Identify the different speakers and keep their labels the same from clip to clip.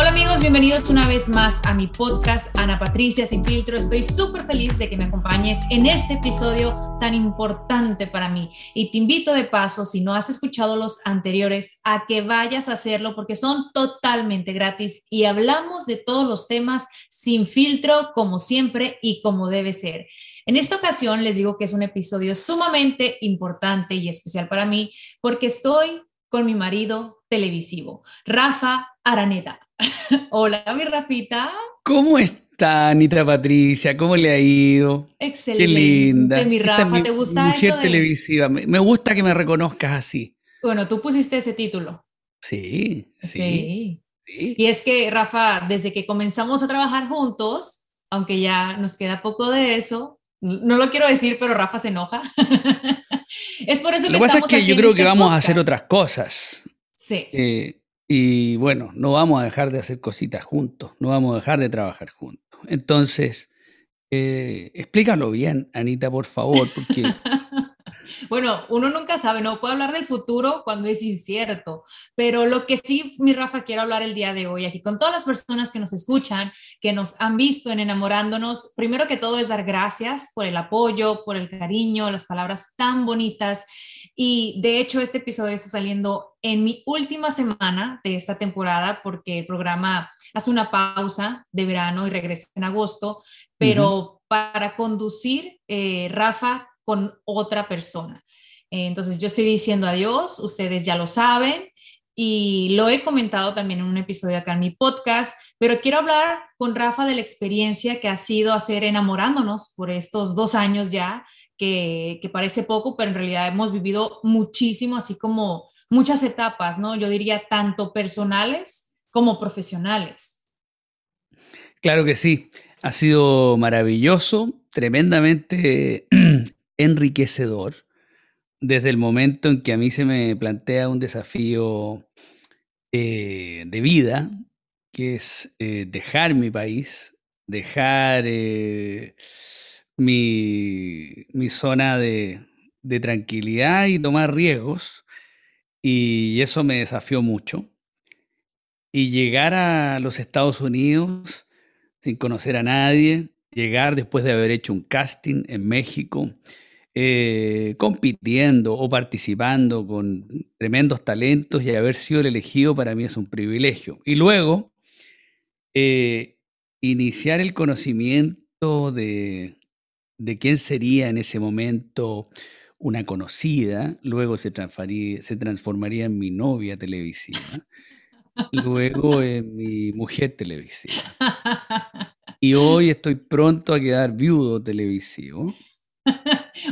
Speaker 1: Hola amigos, bienvenidos una vez más a mi podcast Ana Patricia Sin Filtro. Estoy súper feliz de que me acompañes en este episodio tan importante para mí. Y te invito de paso, si no has escuchado los anteriores, a que vayas a hacerlo porque son totalmente gratis y hablamos de todos los temas sin filtro, como siempre y como debe ser. En esta ocasión les digo que es un episodio sumamente importante y especial para mí porque estoy con mi marido televisivo, Rafa Araneda. Hola, mi Rafita.
Speaker 2: ¿Cómo está, Anita Patricia? ¿Cómo le ha ido?
Speaker 1: Excelente.
Speaker 2: Qué linda.
Speaker 1: Mi Rafa, ¿te gusta
Speaker 2: mujer
Speaker 1: eso
Speaker 2: televisiva. Me gusta que me reconozcas así.
Speaker 1: Bueno, tú pusiste ese título.
Speaker 2: Sí,
Speaker 1: sí, sí. Y es que, Rafa, desde que comenzamos a trabajar juntos, aunque ya nos queda poco de eso, no lo quiero decir, pero Rafa se enoja. es por eso que
Speaker 2: Lo que pasa es que yo creo
Speaker 1: este
Speaker 2: que vamos a hacer otras cosas.
Speaker 1: Sí.
Speaker 2: Eh, y bueno, no vamos a dejar de hacer cositas juntos, no vamos a dejar de trabajar juntos. Entonces, eh, explícalo bien, Anita, por favor, porque...
Speaker 1: bueno, uno nunca sabe, no puede hablar del futuro cuando es incierto, pero lo que sí, mi Rafa, quiero hablar el día de hoy aquí con todas las personas que nos escuchan, que nos han visto en enamorándonos, primero que todo es dar gracias por el apoyo, por el cariño, las palabras tan bonitas. Y de hecho, este episodio está saliendo en mi última semana de esta temporada porque el programa hace una pausa de verano y regresa en agosto, pero para conducir eh, Rafa con otra persona. Entonces yo estoy diciendo adiós, ustedes ya lo saben y lo he comentado también en un episodio acá en mi podcast, pero quiero hablar con Rafa de la experiencia que ha sido hacer enamorándonos por estos dos años ya que, parece poco, pero en realidad hemos vivido muchísimo, así como muchas etapas, ¿no? Yo diría tanto personales como profesionales.
Speaker 2: Claro que sí, ha sido maravilloso, tremendamente enriquecedor, desde el momento en que a mí se me plantea un desafío eh, de vida, que es eh, dejar mi país, dejar... Eh, mi, mi zona de, de tranquilidad y tomar riesgos. Y eso me desafió mucho. Y llegar a los Estados Unidos sin conocer a nadie, llegar después de haber hecho un casting en México, eh, compitiendo o participando con tremendos talentos y haber sido el elegido para mí es un privilegio. Y luego, eh, iniciar el conocimiento de, de quién sería en ese momento una conocida, luego se se transformaría en mi novia televisiva, luego en mi mujer televisiva. Y hoy estoy pronto a quedar viudo televisivo.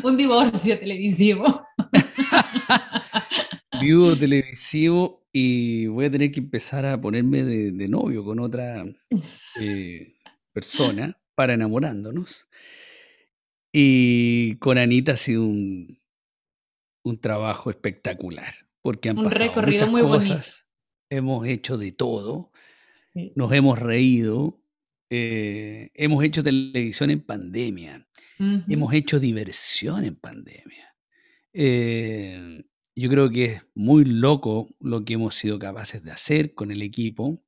Speaker 1: Un divorcio televisivo.
Speaker 2: viudo televisivo y voy a tener que empezar a ponerme de, novio con otra eh, persona para enamorándonos. Y con Anita ha sido un, un trabajo espectacular, porque han
Speaker 1: un
Speaker 2: pasado
Speaker 1: recorrido
Speaker 2: muchas
Speaker 1: muy
Speaker 2: cosas, hemos hecho de todo, nos hemos reído, eh, hemos hecho televisión en pandemia, hemos hecho diversión en pandemia. Eh, yo creo que es muy loco lo que hemos sido capaces de hacer con el equipo.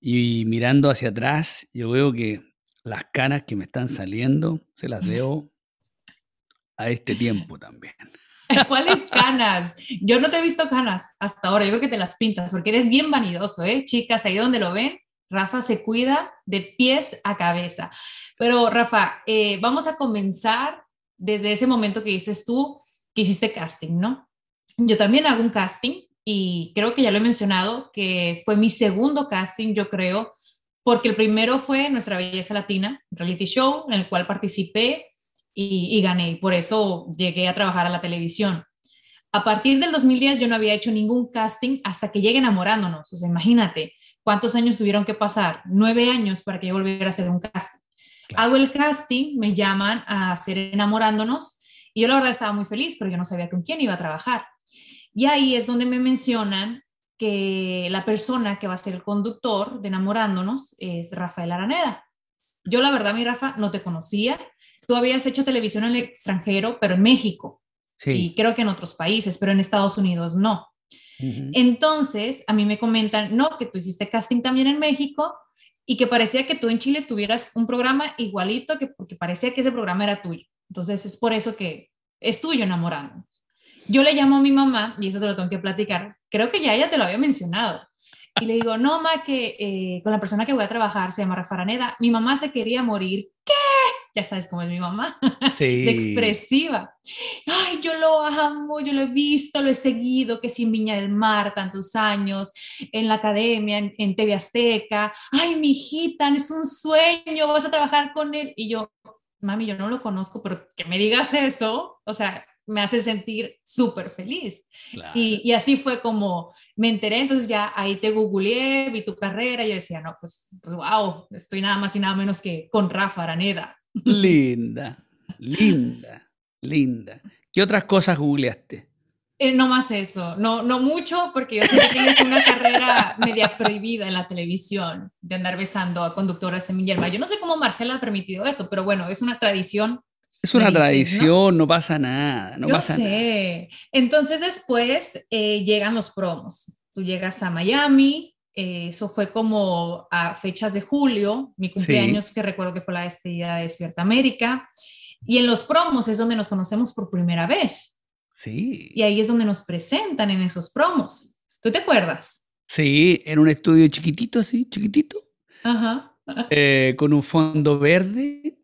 Speaker 2: Y mirando hacia atrás, yo veo que las canas que me están saliendo se las debo a este tiempo también.
Speaker 1: ¿Cuáles canas? Yo no te he visto canas hasta ahora, yo creo que te las pintas porque eres bien vanidoso, ¿eh? Chicas, ahí donde lo ven, Rafa se cuida de pies a cabeza. Pero Rafa, eh, vamos a comenzar desde ese momento que dices tú que hiciste casting, ¿no? Yo también hago un casting y creo que ya lo he mencionado, que fue mi segundo casting, yo creo, porque el primero fue Nuestra Belleza Latina, reality show en el cual participé y, gané, y por eso llegué a trabajar a la televisión. A partir del 2010 yo no había hecho ningún casting hasta que llegue enamorándonos, o sea, imagínate cuántos años tuvieron que pasar, nueve años para que yo volviera a hacer un casting. Hago el casting, me llaman a hacer enamorándonos y yo la verdad estaba muy feliz, pero yo no sabía con quién iba a trabajar. Y ahí es donde me mencionan que la persona que va a ser el conductor de enamorándonos es Rafael Araneda. Yo la verdad, mi Rafa, no te conocía, tú habías hecho televisión en el extranjero, pero en México. Sí. Y creo que en otros países, pero en Estados Unidos no. Entonces, a mí me comentan, no, que tú hiciste casting también en México y que parecía que tú en Chile tuvieras un programa igualito, que, porque parecía que ese programa era tuyo. Entonces, es por eso que es tuyo enamorando. Yo le llamo a mi mamá, y eso te lo tengo que platicar, creo que ya ella te lo había mencionado. Y le digo, no, ma, que eh, con la persona que voy a trabajar se llama Rafaraneda. Mi mamá se quería morir. ¿Qué? Ya sabes cómo es mi mamá, sí. de expresiva. Ay, yo lo amo, yo lo he visto, lo he seguido, que sin Viña del Mar, tantos años, en la academia, en, TV Azteca. Ay, mi hijita, es un sueño, vas a trabajar con él. Y yo, mami, yo no lo conozco, pero que me digas eso, o sea, me hace sentir súper feliz. Y, y, así fue como me enteré, entonces ya ahí te googleé, vi tu carrera, y yo decía, no, pues, pues wow, estoy nada más y nada menos que con Rafa Araneda.
Speaker 2: Linda, linda, linda. ¿Qué otras cosas googleaste?
Speaker 1: Eh, no más eso, no, no mucho, porque yo sé que tienes una carrera media prohibida en la televisión de andar besando a conductoras de Millerma. Yo no sé cómo Marcela ha permitido eso, pero bueno, es una tradición.
Speaker 2: Es una tradición, ¿no? pasa nada, no
Speaker 1: yo
Speaker 2: pasa
Speaker 1: sé. Entonces después eh, llegan los promos. Tú llegas a Miami, eh, eso fue como a fechas de julio, mi cumpleaños, que recuerdo que fue la despedida de Despierta América. Y en los promos es donde nos conocemos por primera vez.
Speaker 2: Sí.
Speaker 1: Y ahí es donde nos presentan en esos promos. ¿Tú te acuerdas?
Speaker 2: Sí, en un estudio chiquitito, así, chiquitito.
Speaker 1: Ajá.
Speaker 2: Eh, con un fondo verde.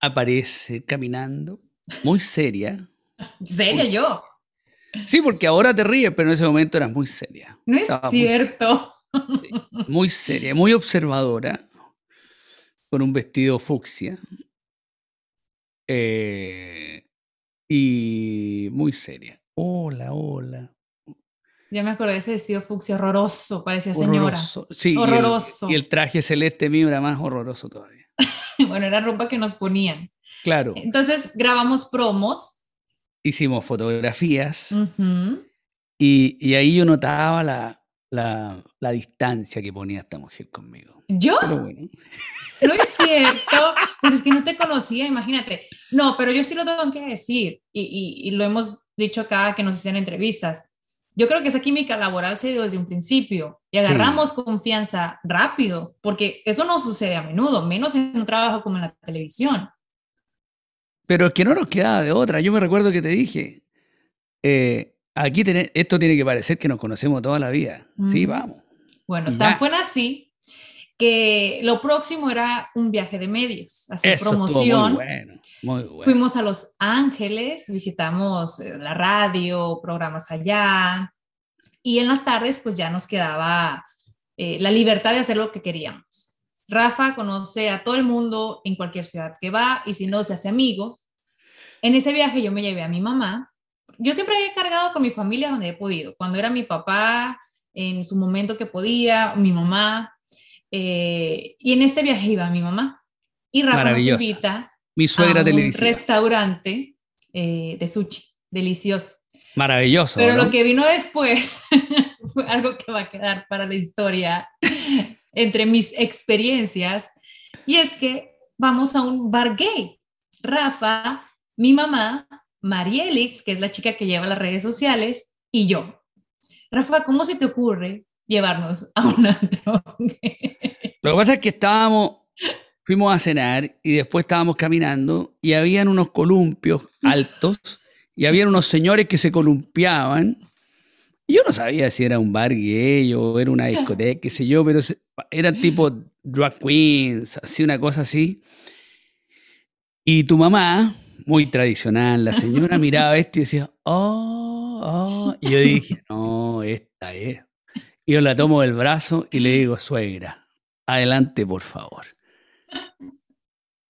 Speaker 2: Aparece caminando, muy seria.
Speaker 1: ¿Seria yo?
Speaker 2: Sí, porque ahora te ríes, pero en ese momento eras muy seria.
Speaker 1: No es cierto.
Speaker 2: Muy, seria, muy observadora, con un vestido fucsia. Eh, y muy seria. Hola, hola.
Speaker 1: Ya me acordé de ese vestido fucsia horroroso, parecía señora.
Speaker 2: Sí, horroroso. Y el, y el, traje celeste mío era más horroroso todavía.
Speaker 1: bueno, era ropa que nos ponían.
Speaker 2: Claro.
Speaker 1: Entonces grabamos promos
Speaker 2: hicimos fotografías y, ahí yo notaba la, la, distancia que ponía esta mujer conmigo.
Speaker 1: ¿Yo? No es cierto. Pues es que no te conocía, imagínate. No, pero yo sí lo tengo que decir y, y, lo hemos dicho acá que nos hacen entrevistas. Yo creo que esa química laboral se dio desde un principio y agarramos confianza rápido, porque eso no sucede a menudo, menos en un trabajo como en la televisión.
Speaker 2: Pero es que no nos quedaba de otra. Yo me recuerdo que te dije, eh, aquí esto tiene que parecer que nos conocemos toda la vida. Sí, vamos.
Speaker 1: Bueno, tan fue así que lo próximo era un viaje de medios, hacer promoción.
Speaker 2: Muy bueno, muy bueno.
Speaker 1: Fuimos a Los Ángeles, visitamos eh, la radio, programas allá, y en las tardes pues ya nos quedaba eh, la libertad de hacer lo que queríamos. Rafa conoce a todo el mundo en cualquier ciudad que va y si no se hace amigo. En ese viaje yo me llevé a mi mamá. Yo siempre he cargado con mi familia donde he podido. Cuando era mi papá, en su momento que podía, mi mamá. Eh, y en este viaje iba mi mamá. Y Rafa nos invita
Speaker 2: mi suegra
Speaker 1: a un restaurante eh, de sushi, delicioso.
Speaker 2: Maravilloso.
Speaker 1: Pero lo que vino después fue algo que va a quedar para la historia entre mis experiencias. Y es que vamos a un bar gay. Rafa mi mamá, Marielix, que es la chica que lleva las redes sociales, y yo. Rafa, ¿cómo se te ocurre llevarnos a un antro?
Speaker 2: Lo que pasa es que estábamos, fuimos a cenar y después estábamos caminando y habían unos columpios altos y había unos señores que se columpiaban. Yo no sabía si era un bar gay o era una discoteca, qué sé yo, pero eran tipo drag queens, así una cosa así. Y tu mamá, muy tradicional, la señora miraba esto y decía, oh, oh. Y yo dije, no, esta es. Y yo la tomo del brazo y le digo, suegra, adelante, por favor.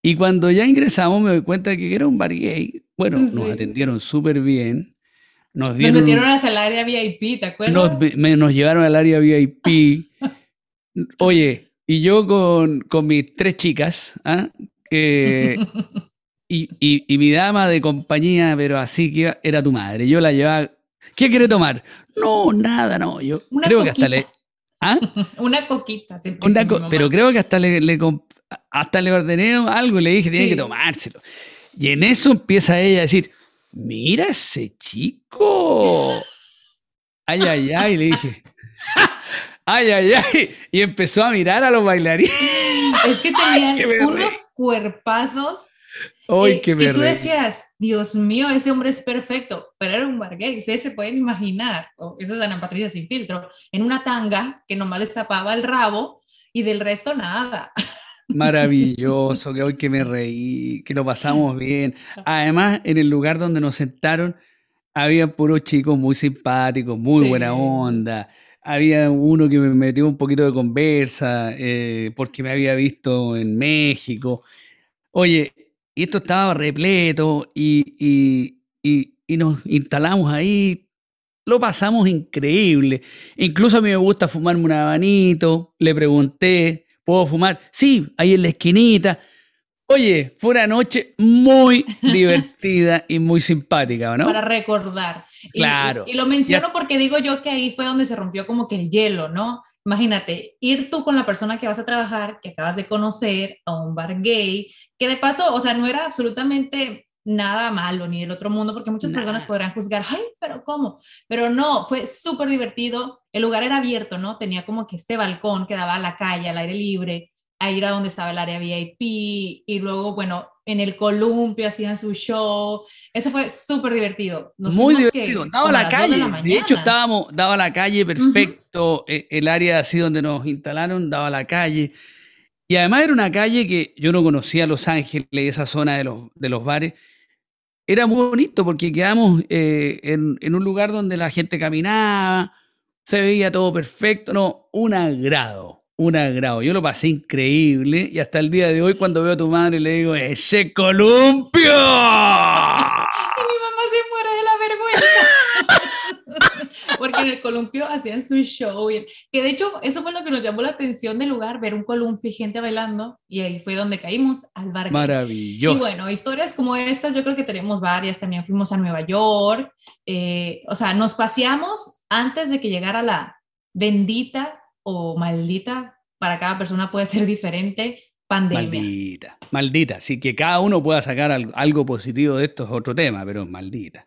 Speaker 2: Y cuando ya ingresamos me doy cuenta que era un bar gay. Bueno, nos atendieron súper bien.
Speaker 1: Nos, dieron, nos metieron al área VIP, ¿te acuerdas?
Speaker 2: Nos, llevaron al área VIP. Oye, y yo con, con mis tres chicas, ¿ah? y, y, mi dama de compañía, pero así que era tu madre. Yo la llevaba. ¿Qué quiere tomar? No, nada, no. Yo creo que hasta le.
Speaker 1: ¿Ah? Una coquita,
Speaker 2: pero creo que hasta le, le, hasta le ordené algo y le dije, tiene que tomárselo. Y en eso empieza ella a decir, mira ese chico. Ay, ay, ay, le dije. Ay, ay, ay. Y empezó a mirar a los bailarines.
Speaker 1: Es que tenían unos cuerpazos.
Speaker 2: Ay, que,
Speaker 1: tú decías, Dios mío, ese hombre es perfecto, pero era un bar Ustedes se pueden imaginar, o esa es Ana Patricia sin filtro, en una tanga que nomás les tapaba el rabo y del resto nada.
Speaker 2: Maravilloso, que hoy que me reí, que lo pasamos bien. Además, en el lugar donde nos sentaron, había puros chicos muy simpáticos, muy buena onda. Había uno que me metió un poquito de conversa eh, porque me había visto en México. Oye, y esto estaba repleto y, y nos instalamos ahí, lo pasamos increíble. Incluso a mí me gusta fumarme un habanito, le pregunté, ¿Puedo fumar? Sí, ahí en la esquinita. Oye, fue una noche muy divertida y muy simpática, ¿no?
Speaker 1: Para recordar.
Speaker 2: Claro.
Speaker 1: Y, lo menciono porque digo yo que ahí fue donde se rompió como que el hielo, ¿no? Imagínate, ir tú con la persona que vas a trabajar, que acabas de conocer, a un bar gay, que de paso, o sea, no era absolutamente nada malo ni del otro mundo, porque muchas personas podrán juzgar, ay, pero ¿cómo? Pero no, fue súper divertido, el lugar era abierto, ¿no? Tenía como que este balcón que daba a la calle, al aire libre, ahí era donde estaba el área VIP, y luego, bueno, en el columpio hacían su show, eso fue súper divertido.
Speaker 2: Muy divertido, daba la calle, de, hecho estábamos, daba la calle perfecto, e, el área así donde nos instalaron, daba la calle. Y además era una calle que yo no conocía Los Ángeles, esa zona de los, de los bares, era muy bonito porque quedamos eh, en, un lugar donde la gente caminaba, se veía todo perfecto, no, un agrado, un agrado. Yo lo pasé increíble y hasta el día de hoy cuando veo a tu madre le digo, ¡ese columpio!
Speaker 1: Porque en el columpio hacían su show, que de hecho eso fue lo que nos llamó la atención del lugar, ver un columpio y gente bailando, y ahí fue donde caímos al bar.
Speaker 2: Maravilloso.
Speaker 1: Y bueno, historias como estas yo creo que tenemos varias, también fuimos a Nueva York, eh, o sea, nos paseamos antes de que llegara la bendita o maldita, para cada persona puede ser diferente, pandemia.
Speaker 2: Maldita, maldita. Sí, que cada uno pueda sacar algo positivo de esto es otro tema, pero maldita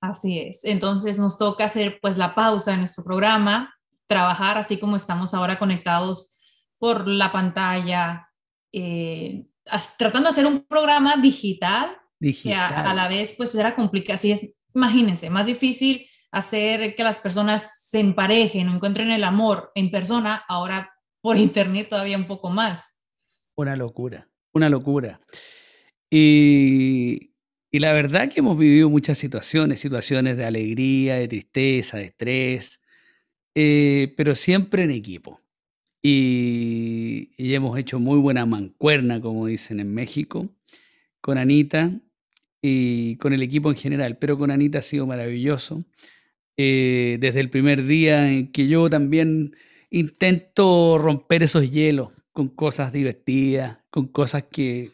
Speaker 1: Así es. Entonces nos toca hacer pues la pausa en nuestro programa, trabajar así como estamos ahora conectados por la pantalla, eh, tratando de hacer un programa digital, digital. que a, la vez pues era complicado. Así es, imagínense, más difícil hacer que las personas se emparejen o encuentren el amor en persona, ahora por internet todavía un poco más.
Speaker 2: Una locura, una locura. Y Y la verdad que hemos vivido muchas situaciones, situaciones de alegría, de tristeza, de estrés, eh, pero siempre en equipo. Y, y, hemos hecho muy buena mancuerna, como dicen en México, con Anita y con el equipo en general, pero con Anita ha sido maravilloso. Eh, desde el primer día en que yo también intento romper esos hielos con cosas divertidas, con cosas que,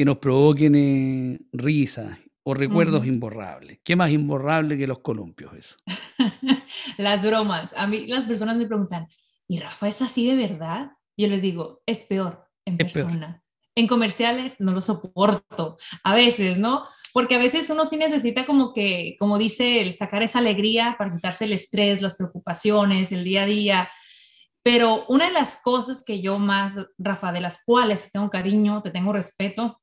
Speaker 2: que nos provoquen eh, risas o recuerdos imborrables. ¿Qué más imborrable que los columpios eso?
Speaker 1: las bromas. A mí las personas me preguntan, ¿y Rafa es así de verdad? Yo les digo, es peor en persona. En comerciales no lo soporto. A veces, ¿no? Porque a veces uno sí necesita como que, como dice, sacar esa alegría para quitarse el estrés, las preocupaciones, el día a día. Pero una de las cosas que yo más, Rafa, de las cuales te tengo cariño, te tengo respeto,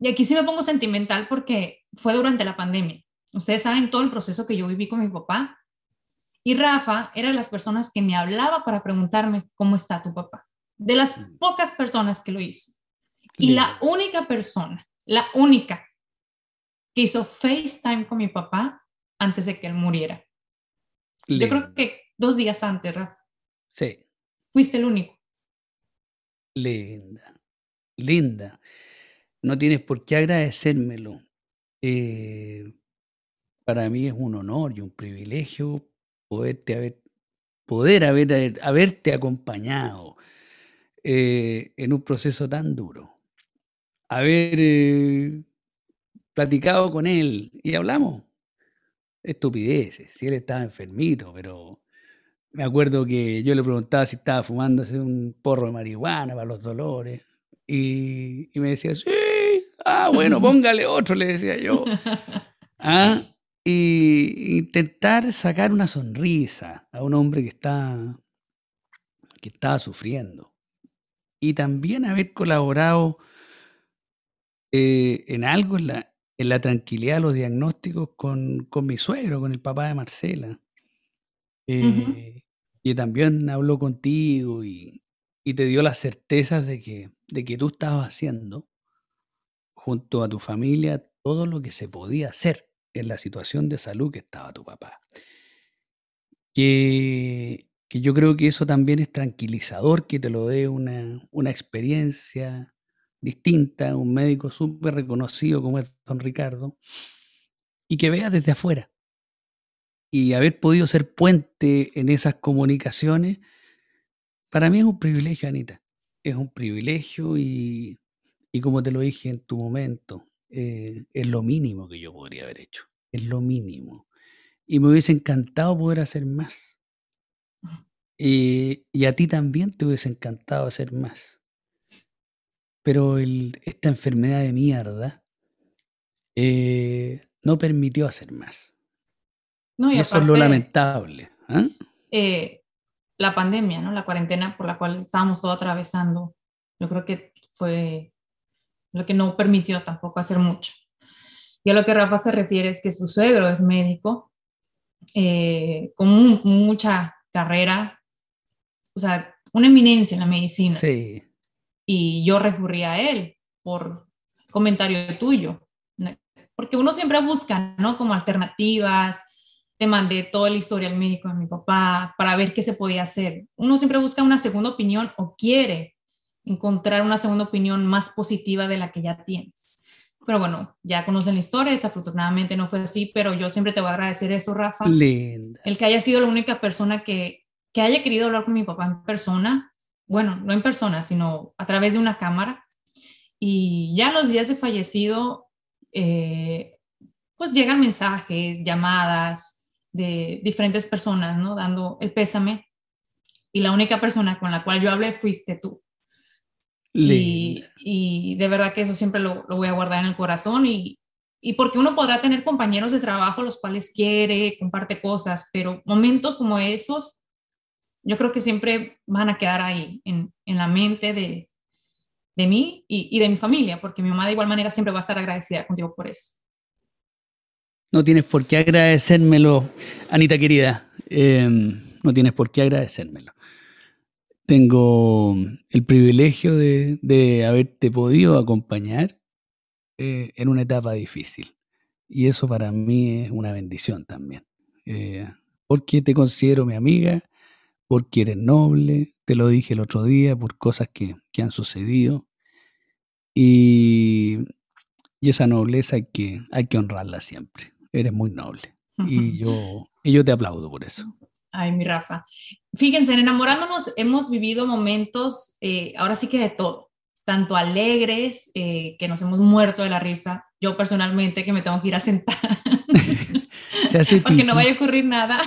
Speaker 1: y aquí sí me pongo sentimental porque fue durante la pandemia. Ustedes saben todo el proceso que yo viví con mi papá. Y Rafa era de las personas que me hablaba para preguntarme cómo está tu papá. De las mm. pocas personas que lo hizo. Y la única persona, la única que hizo FaceTime con mi papá antes de que él muriera. Yo creo que dos días antes, Rafa.
Speaker 2: Sí.
Speaker 1: Fuiste el único.
Speaker 2: Linda, linda. No tienes por qué agradecérmelo. Eh, para mí es un honor y un privilegio poderte haber, poder haber, haberte acompañado eh, en un proceso tan duro. Haber eh, platicado con él y hablamos estupideces, si él estaba enfermito, pero me acuerdo que yo le preguntaba si estaba fumándose un porro de marihuana para los dolores y, me decía, sí, ah, bueno, póngale otro, le decía yo. ¿Ah? Y intentar sacar una sonrisa a un hombre que está que estaba sufriendo. Y también haber colaborado eh, en algo en la, en la tranquilidad de los diagnósticos con, con mi suegro, con el papá de Marcela. Eh, y también habló contigo y, y, te dio las certezas de que, de que tú estabas haciendo junto a tu familia todo lo que se podía hacer en la situación de salud que estaba tu papá. Que, que yo creo que eso también es tranquilizador, que te lo dé una, una experiencia distinta, un médico súper reconocido como es don Ricardo, y que vea desde afuera. Y haber podido ser puente en esas comunicaciones, para mí es un privilegio, Anita. Es un privilegio y, y como te lo dije en tu momento, eh, es lo mínimo que yo podría haber hecho. Es lo mínimo. Y me hubiese encantado poder hacer más. Y, y a ti también te hubiese encantado hacer más pero esta enfermedad de mierda eh, no permitió hacer más. No, y, eso es lo lamentable. ¿ah?
Speaker 1: Eh, la pandemia, ¿no? la cuarentena por la cual estábamos todos atravesando, yo creo que fue lo que no permitió tampoco hacer mucho. Y a lo que Rafa se refiere es que su suegro es médico, eh, con mucha carrera, o sea, una eminencia en la medicina.
Speaker 2: Sí
Speaker 1: y yo recurrí a él por comentario tuyo, porque uno siempre busca, ¿no? Como alternativas, te mandé todo el historial médico de mi papá para ver qué se podía hacer. Uno siempre busca una segunda opinión o quiere encontrar una segunda opinión más positiva de la que ya tienes. Pero bueno, ya conocen la historia, desafortunadamente no fue así, pero yo siempre te voy a agradecer eso, Rafa.
Speaker 2: Linda.
Speaker 1: El que haya sido la única persona que, que haya querido hablar con mi papá en persona bueno, no en persona, sino a través de una cámara. Y ya los días de fallecido, eh, pues llegan mensajes, llamadas de diferentes personas, ¿no? Dando el pésame. Y la única persona con la cual yo hablé fuiste tú. Y, y, de verdad que eso siempre lo, lo, voy a guardar en el corazón y, y porque uno podrá tener compañeros de trabajo los cuales quiere, comparte cosas, pero momentos como esos yo creo que siempre van a quedar ahí, en, en la mente de, de mí y, y, de mi familia, porque mi mamá de igual manera siempre va a estar agradecida contigo por eso.
Speaker 2: No tienes por qué agradecérmelo, Anita querida. Em, no tienes por qué agradecérmelo. Tengo el privilegio de, de haberte podido acompañar eh, en una etapa difícil. Y eso para mí es una bendición también. Eh, porque te considero mi amiga, porque eres noble, te lo dije el otro día, por cosas que, han sucedido. Y, esa nobleza hay que, hay que honrarla siempre. Eres muy noble. Y yo, y yo te aplaudo por eso.
Speaker 1: Ay, mi Rafa. Fíjense, en enamorándonos hemos vivido momentos, eh, ahora sí que de todo, tanto alegres, eh, que nos hemos muerto de la risa, yo personalmente que me tengo que ir a sentar, Se hace porque no vaya a ocurrir nada.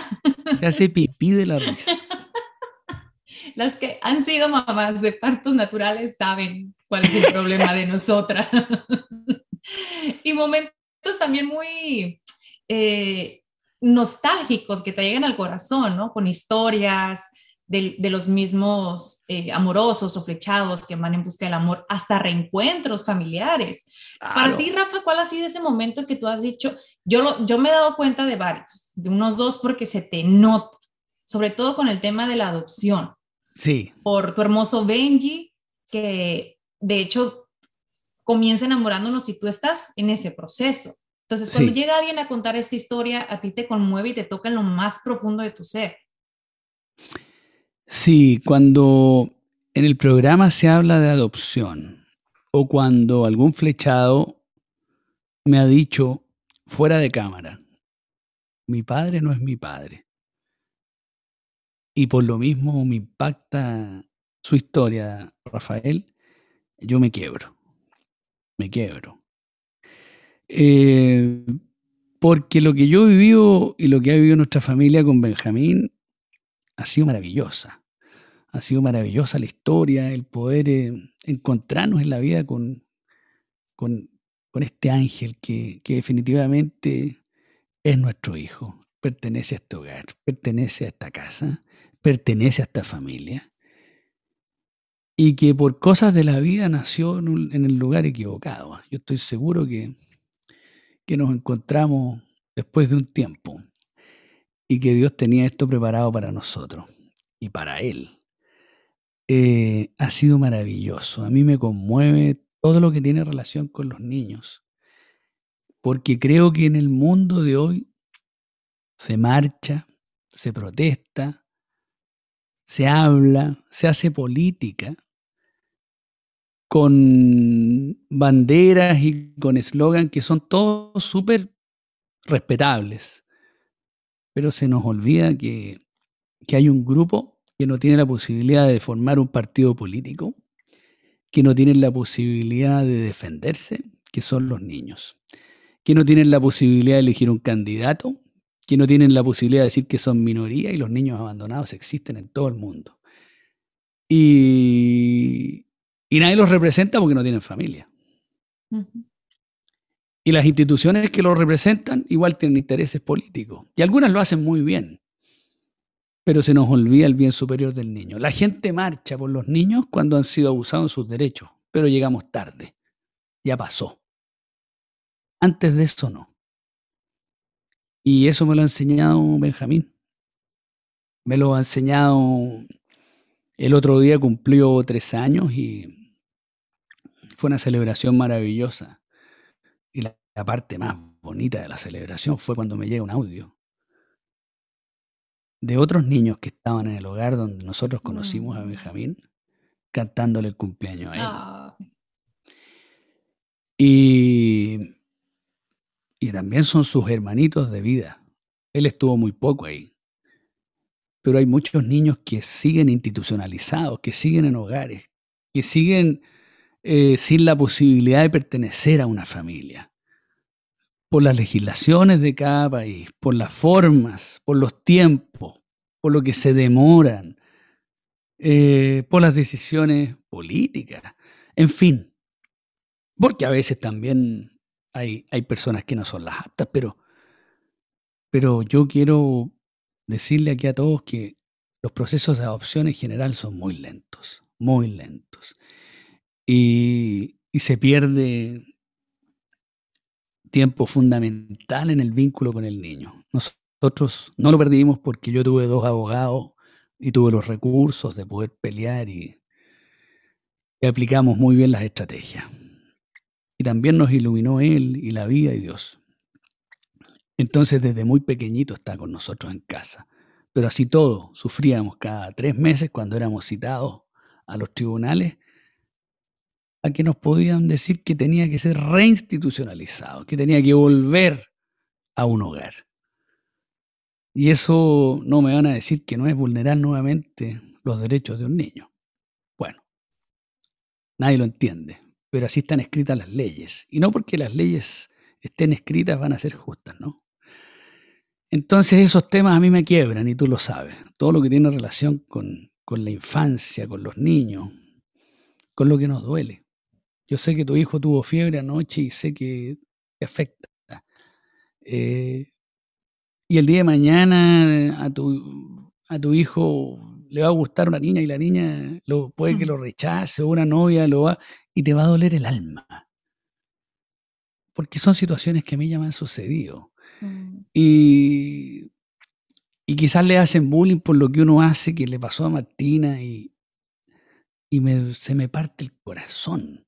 Speaker 2: Se hace pipí de la risa.
Speaker 1: Las que han sido mamás de partos naturales saben cuál es el problema de nosotras. y momentos también muy... Eh, nostálgicos que te llegan al corazón, ¿no? Con historias de, los mismos eh, amorosos o flechados que van en busca del amor, hasta reencuentros familiares. Para ti, Rafa, ¿cuál ha sido ese momento que tú has dicho? Yo, yo me he dado cuenta de varios, de unos dos porque se te nota, sobre todo con el tema de la adopción.
Speaker 2: Sí.
Speaker 1: Por tu hermoso Benji, que de hecho comienza enamorándonos y tú estás en ese proceso. Entonces, cuando llega alguien a contar esta historia, a ti te conmueve y te toca en lo más profundo de tu ser.
Speaker 2: Sí, cuando en el programa se habla de adopción o cuando algún flechado me ha dicho fuera de cámara, mi padre no es mi padre. Y por lo mismo me impacta su historia, Rafael, yo me quiebro, me quiebro. Eh, porque lo que yo he vivido y lo que ha vivido nuestra familia con Benjamín ha sido maravillosa. Ha sido maravillosa la historia, el poder eh, encontrarnos en la vida con, con, este ángel que, que definitivamente es nuestro hijo, pertenece a este hogar, pertenece a esta casa, pertenece a esta familia y que por cosas de la vida nació en, el lugar equivocado. Yo estoy seguro que que nos encontramos después de un tiempo y que Dios tenía esto preparado para nosotros y para Él. Eh, ha sido maravilloso. A mí me conmueve todo lo que tiene relación con los niños, porque creo que en el mundo de hoy se marcha, se protesta, se habla, se hace política con banderas y con eslogan que son todos súper respetables. Pero se nos olvida que, que hay un grupo que no tiene la posibilidad de formar un partido político, que no tienen la posibilidad de defenderse, que son los niños, que no tienen la posibilidad de elegir un candidato, que no tienen la posibilidad de decir que son minoría y los niños abandonados existen en todo el mundo. Y, y nadie los representa porque no tienen familia. Y las instituciones que los representan igual tienen intereses políticos. Y algunas lo hacen muy bien. Pero se nos olvida el bien superior del niño. La gente marcha por los niños cuando han sido abusados en sus derechos, pero llegamos tarde. Ya pasó. Antes de eso no. Y eso me lo ha enseñado Benjamín. Me lo ha enseñado el otro día cumplió tres años y fue una celebración maravillosa. Y la, parte más bonita de la celebración fue cuando me llega un audio de otros niños que estaban en el hogar donde nosotros conocimos a mm. Benjamín, cantándole el cumpleaños a él. Y, y también son sus hermanitos de vida. Él estuvo muy poco ahí. Pero hay muchos niños que siguen institucionalizados, que siguen en hogares, que siguen eh, sin la posibilidad de pertenecer a una familia. Por las legislaciones de cada país, por las formas, por los tiempos, por lo que se demoran, eh, por las decisiones políticas, en fin. Porque a veces también hay, hay personas que no son las aptas, pero, pero yo quiero decirle aquí a todos que los procesos de adopción en general son muy lentos, muy lentos y, se pierde tiempo fundamental en el vínculo con el niño. Nosotros no lo perdimos porque yo tuve dos abogados y tuve los recursos de poder pelear y, aplicamos muy bien las estrategias. y también nos iluminó Él y la vida y Dios. Entonces desde muy pequeñito está con nosotros en casa. Pero así todo, sufríamos cada tres meses cuando éramos citados a los tribunales a que nos podían decir que tenía que ser reinstitucionalizado, que tenía que volver a un hogar. Y eso no me van a decir que no es vulnerar nuevamente los derechos de un niño. Bueno, nadie lo entiende, pero así están escritas las leyes. Y no porque las leyes estén escritas van a ser justas, ¿no? Entonces esos temas a mí me quiebran y tú lo sabes. Todo lo que tiene relación con, con la infancia, con los niños, con lo que nos duele. Yo sé que tu hijo tuvo fiebre anoche y sé que te afecta. Eh, y el día de mañana a tu, a tu hijo le va a gustar una niña y la niña lo, puede que lo rechace o una novia lo va y te va a doler el alma. Porque son situaciones que a mí ya me han sucedido. Mm. Y, y quizás le hacen bullying por lo que uno hace, que le pasó a Martina y, y se me parte el corazón.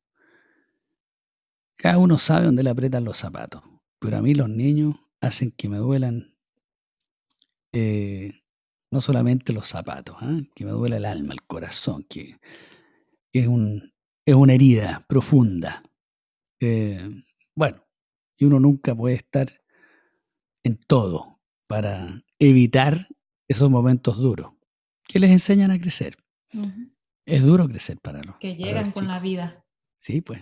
Speaker 2: Cada uno sabe dónde le aprietan los zapatos, pero a mí los niños hacen que me duelan eh, no solamente los zapatos, ¿ah? que me duela el alma, el corazón, que, es, un, es una herida profunda. Eh, bueno, y uno nunca puede estar en todo para evitar esos momentos duros que les enseñan a crecer. Es duro crecer para los
Speaker 1: que llegan con la vida.
Speaker 2: Sí, pues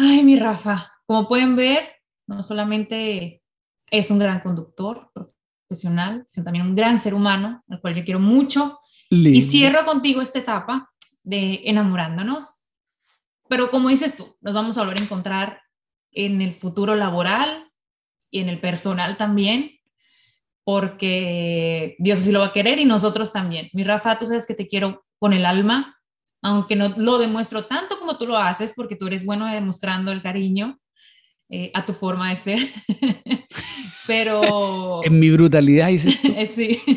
Speaker 1: Ay, mi Rafa, como pueden ver, no solamente es un gran conductor profesional, sino también un gran ser humano, al cual yo quiero mucho. Y cierro contigo esta etapa de enamorándonos. Pero como dices tú, nos vamos a volver a encontrar en el futuro laboral y en el personal también, porque Dios sí lo va a querer y nosotros también. Mi Rafa, tú sabes que te quiero con el alma, aunque no lo demuestro tanto como tú lo haces, porque tú eres bueno demostrando el cariño eh, a tu forma de ser, pero...
Speaker 2: en mi brutalidad,
Speaker 1: sí.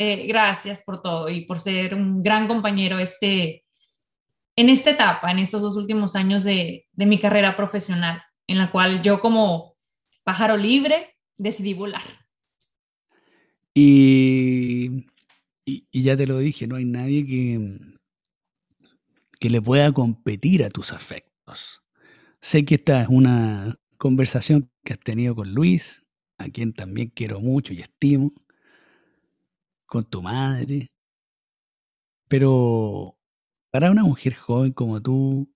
Speaker 1: Eh, gracias por todo y por ser un gran compañero este, en esta etapa, en estos dos últimos años de, de mi carrera profesional, en la cual yo como pájaro libre decidí volar.
Speaker 2: Y y, ya te lo dije, no hay nadie que, que le pueda competir a tus afectos. Sé que esta es una conversación que has tenido con Luis, a quien también quiero mucho y estimo, con tu madre, pero para una mujer joven como tú,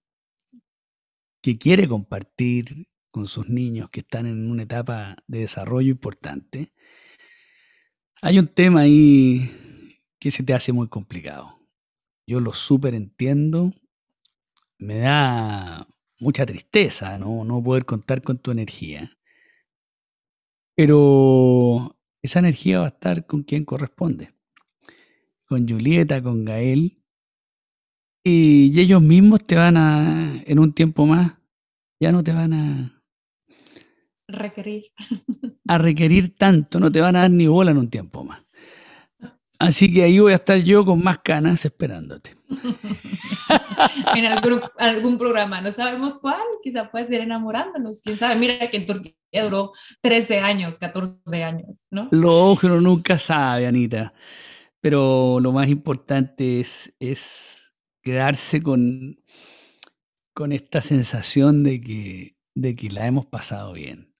Speaker 2: que quiere compartir con sus niños que están en una etapa de desarrollo importante, hay un tema ahí que se te hace muy complicado. Yo lo súper entiendo. Me da mucha tristeza ¿no? no poder contar con tu energía. Pero esa energía va a estar con quien corresponde. Con Julieta, con Gael. Y, ellos mismos te van a, en un tiempo más, ya no te van a...
Speaker 1: Requerir.
Speaker 2: A requerir tanto, no te van a dar ni bola en un tiempo más. Así que ahí voy a estar yo con más canas esperándote.
Speaker 1: en algún, algún, programa, no sabemos cuál, quizá puede ser enamorándonos, quién sabe. Mira que en Turquía duró 13 años, 14 años, ¿no?
Speaker 2: Lo uno nunca sabe, Anita. Pero lo más importante es, es quedarse con, con esta sensación de que, de que la hemos pasado bien.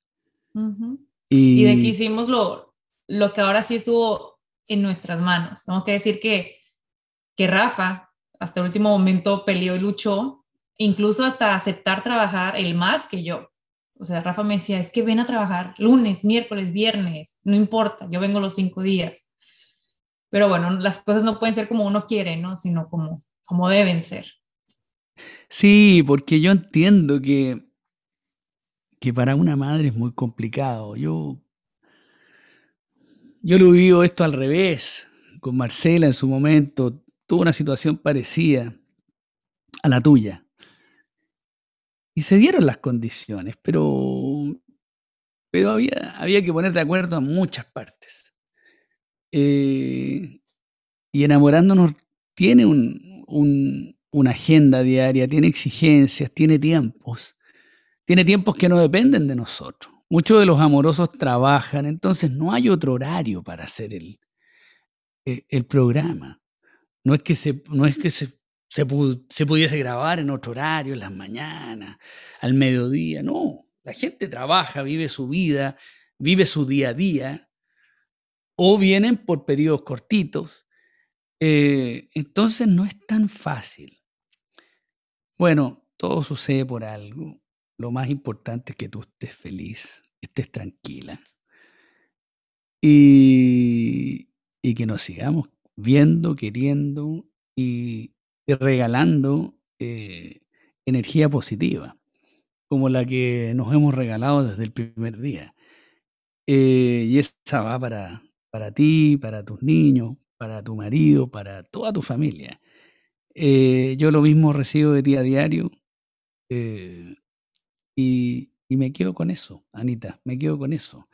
Speaker 1: y, de que hicimos lo, lo que ahora sí estuvo en nuestras manos. Tengo que decir que, que Rafa hasta el último momento peleó y luchó, incluso hasta aceptar trabajar el más que yo. O sea, Rafa me decía, es que ven a trabajar lunes, miércoles, viernes, no importa, yo vengo los cinco días. Pero bueno, las cosas no pueden ser como uno quiere, ¿no? Sino como, como deben ser.
Speaker 2: Sí, porque yo entiendo que, que para una madre es muy complicado. Yo, yo lo vivo esto al revés. Con Marcela en su momento tuvo una situación parecida a la tuya. Y se dieron las condiciones, pero, pero había, había que poner de acuerdo a muchas partes. Eh, y enamorándonos tiene una agenda diaria, tiene exigencias, tiene tiempos. Tiene tiempos que no dependen de nosotros. Muchos de los amorosos trabajan, entonces no hay otro horario para hacer el, eh, el, programa. No es que se, no es que se se, pudiese grabar en otro horario, en las mañanas, al mediodía. No, la gente trabaja, vive su vida, vive su día a día, o vienen por periodos cortitos. Eh, entonces no es tan fácil. Bueno, todo sucede por algo. Lo más importante es que tú estés feliz, estés tranquila. Y, y que nos sigamos viendo, queriendo y, regalando eh, energía positiva, como la que nos hemos regalado desde el primer día. Eh, y esa va para, para ti, para tus niños, para tu marido, para toda tu familia. Eh, yo lo mismo recibo de ti a diario y, y, me quedo con eso, Anita, me quedo con eso.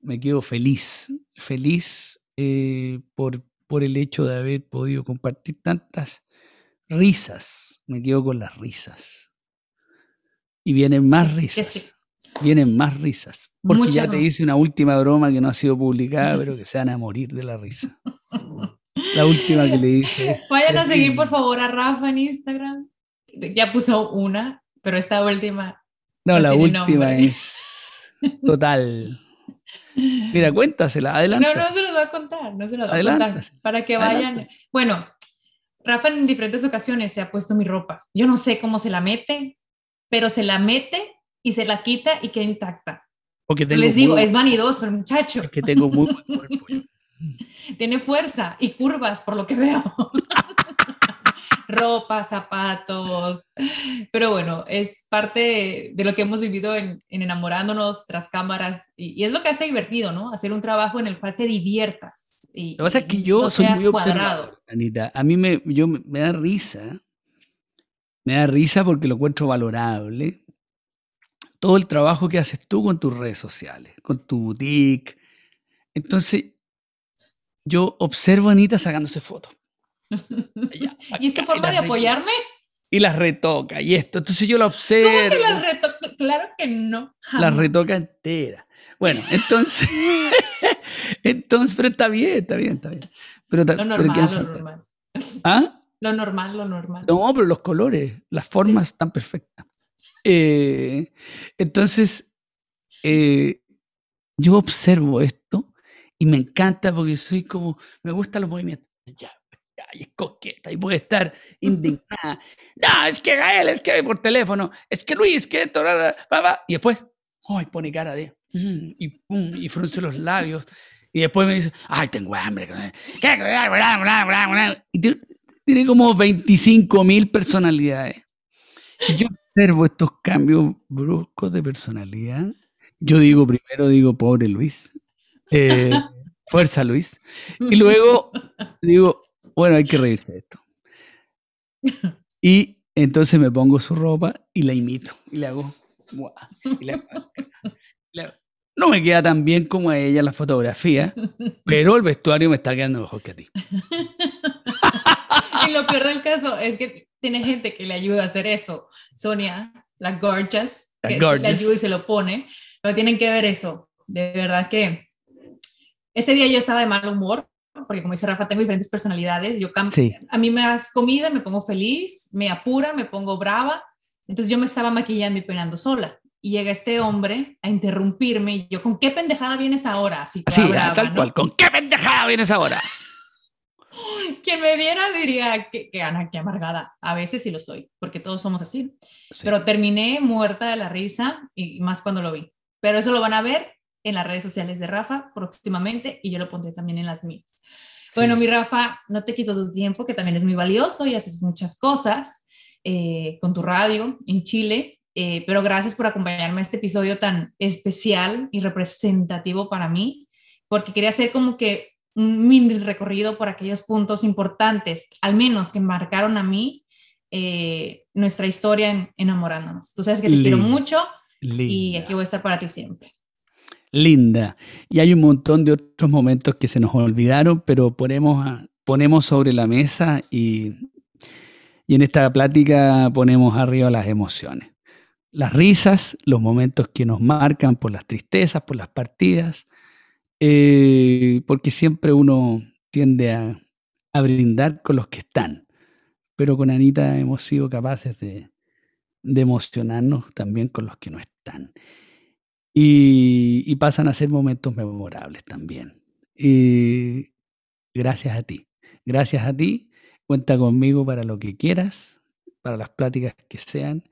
Speaker 2: Me quedo feliz, feliz por, por el hecho de haber podido compartir tantas risas. Me quedo con las risas. Y vienen más risas. Vienen más risas. Porque ya te hice una última broma que no ha sido publicada, pero que se van a morir de la risa. La última que le hice.
Speaker 1: Vayan a seguir, por favor, a Rafa en Instagram. Ya puso una, pero esta última.
Speaker 2: No, la última es total. Mira, cuéntasela, adelante.
Speaker 1: No, no se los voy a contar, no se los voy a contar. Para que vayan. Bueno, Rafa en diferentes ocasiones se ha puesto mi ropa. Yo no sé cómo se la mete, pero se la mete y se la quita y queda intacta. Porque Les digo, es vanidoso el muchacho.
Speaker 2: Es que tengo muy buen cuerpo.
Speaker 1: Tiene fuerza y curvas, por lo que veo. ropa, zapatos. Pero bueno, es parte de lo que hemos vivido en, enamorándonos tras cámaras y, es lo que hace divertido, ¿no? Hacer un trabajo en el cual te diviertas. Y,
Speaker 2: lo que pasa es que yo soy muy observador, Anita. A mí me, yo, me da risa, me da risa porque lo encuentro valorable. Todo el trabajo que haces tú con tus redes sociales, con tu boutique. Entonces, yo observo a Anita sacándose fotos.
Speaker 1: ¿Y esta forma de apoyarme?
Speaker 2: Y las retoca y esto. Entonces yo la observo. ¿Cómo
Speaker 1: que las retoca? Claro que no.
Speaker 2: Las retoca entera. Bueno, entonces, entonces, pero está bien, está bien, está bien. Pero,
Speaker 1: lo normal, lo normal.
Speaker 2: ¿Ah?
Speaker 1: Lo normal, lo normal.
Speaker 2: No, pero los colores, las formas están perfectas. Eh, entonces, eh, yo observo esto y me encanta porque soy como, me gustan los movimientos. Ya, y es coqueta y puede estar indignada. No, es que Gael, es que por teléfono, es que Luis, que esto, y después, ay, pone cara de, mm", y pum, y frunce los labios, y después me dice, ay, tengo hambre. Y tiene, tiene como 25 mil personalidades. Y yo observo estos cambios bruscos de personalidad. Yo digo, primero digo, pobre Luis. Eh, fuerza Luis. Y luego digo, bueno, hay que reírse de esto. Y entonces me pongo su ropa y la imito y le hago. no me queda tan bien como a ella la fotografía, pero el vestuario me está quedando mejor que a ti.
Speaker 1: y lo peor del caso es que tiene gente que le ayuda a hacer eso. Sonia, la gorgeous, que le ayuda y se lo pone, pero tienen que ver eso. De verdad que ese día yo estaba de mal humor porque como dice Rafa, tengo diferentes personalidades. Yo cambio, a mí me das comida, me pongo feliz, me apura, me pongo brava. Entonces yo me estaba maquillando y peinando sola. Y llega este hombre a interrumpirme y yo, ¿con qué pendejada vienes ahora?
Speaker 2: Así sí, tal cual, ¿con qué pendejada vienes ahora?
Speaker 1: Quien me viera diría que, que Ana, qué amargada. A veces sí lo soy, porque todos somos así. Pero terminé muerta de la risa y más cuando lo vi. Pero eso lo van a ver en las redes sociales de Rafa próximamente y yo lo pondré también en las mías. Bueno, mi Rafa, no te quito tu tiempo, que también es muy valioso y haces muchas cosas eh, con tu radio en Chile, eh, pero gracias por acompañarme a este episodio tan especial y representativo para mí, porque quería hacer como que un mini recorrido por aquellos puntos importantes, al menos que marcaron a mí eh, nuestra historia en enamorándonos. Tú sabes que te quiero mucho y aquí voy a estar para ti siempre
Speaker 2: linda. Y hay un montón de otros momentos que se nos olvidaron, pero ponemos, ponemos sobre la mesa y, y en esta plática ponemos arriba las emociones. Las risas, los momentos que nos marcan por las tristezas, por las partidas, eh, porque siempre uno tiende a, brindar con los que están, pero con Anita hemos sido capaces de, de emocionarnos también con los que no están. Y, pasan a ser momentos memorables también. Y gracias a ti. Gracias a ti. Cuenta conmigo para lo que quieras, para las pláticas que sean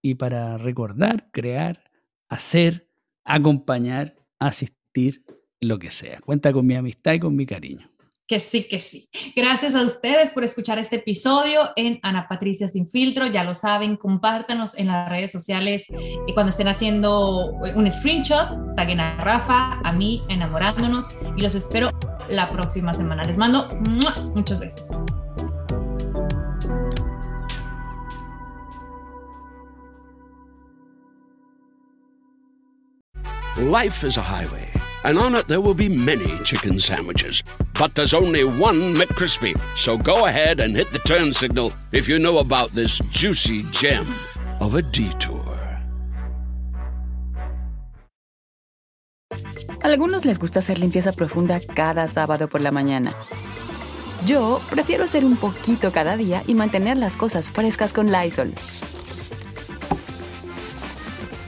Speaker 2: y para recordar, crear, hacer, acompañar, asistir, lo que sea. Cuenta con mi amistad y con mi cariño.
Speaker 1: Que sí, que sí. Gracias a ustedes por escuchar este episodio en Ana Patricia Sin Filtro. Ya lo saben, compártanos en las redes sociales y cuando estén haciendo un screenshot, taguen a Rafa, a mí, enamorándonos y los espero la próxima semana. Les mando muchos besos.
Speaker 3: Life is a highway. And on it there will be many chicken sandwiches. But there's only one McCrispy. So go ahead and hit the turn signal if you know about this juicy gem of a detour.
Speaker 4: Algunos les gusta hacer limpieza profunda cada sábado por la mañana. Yo prefiero hacer un poquito cada día y mantener las cosas frescas con Lysol.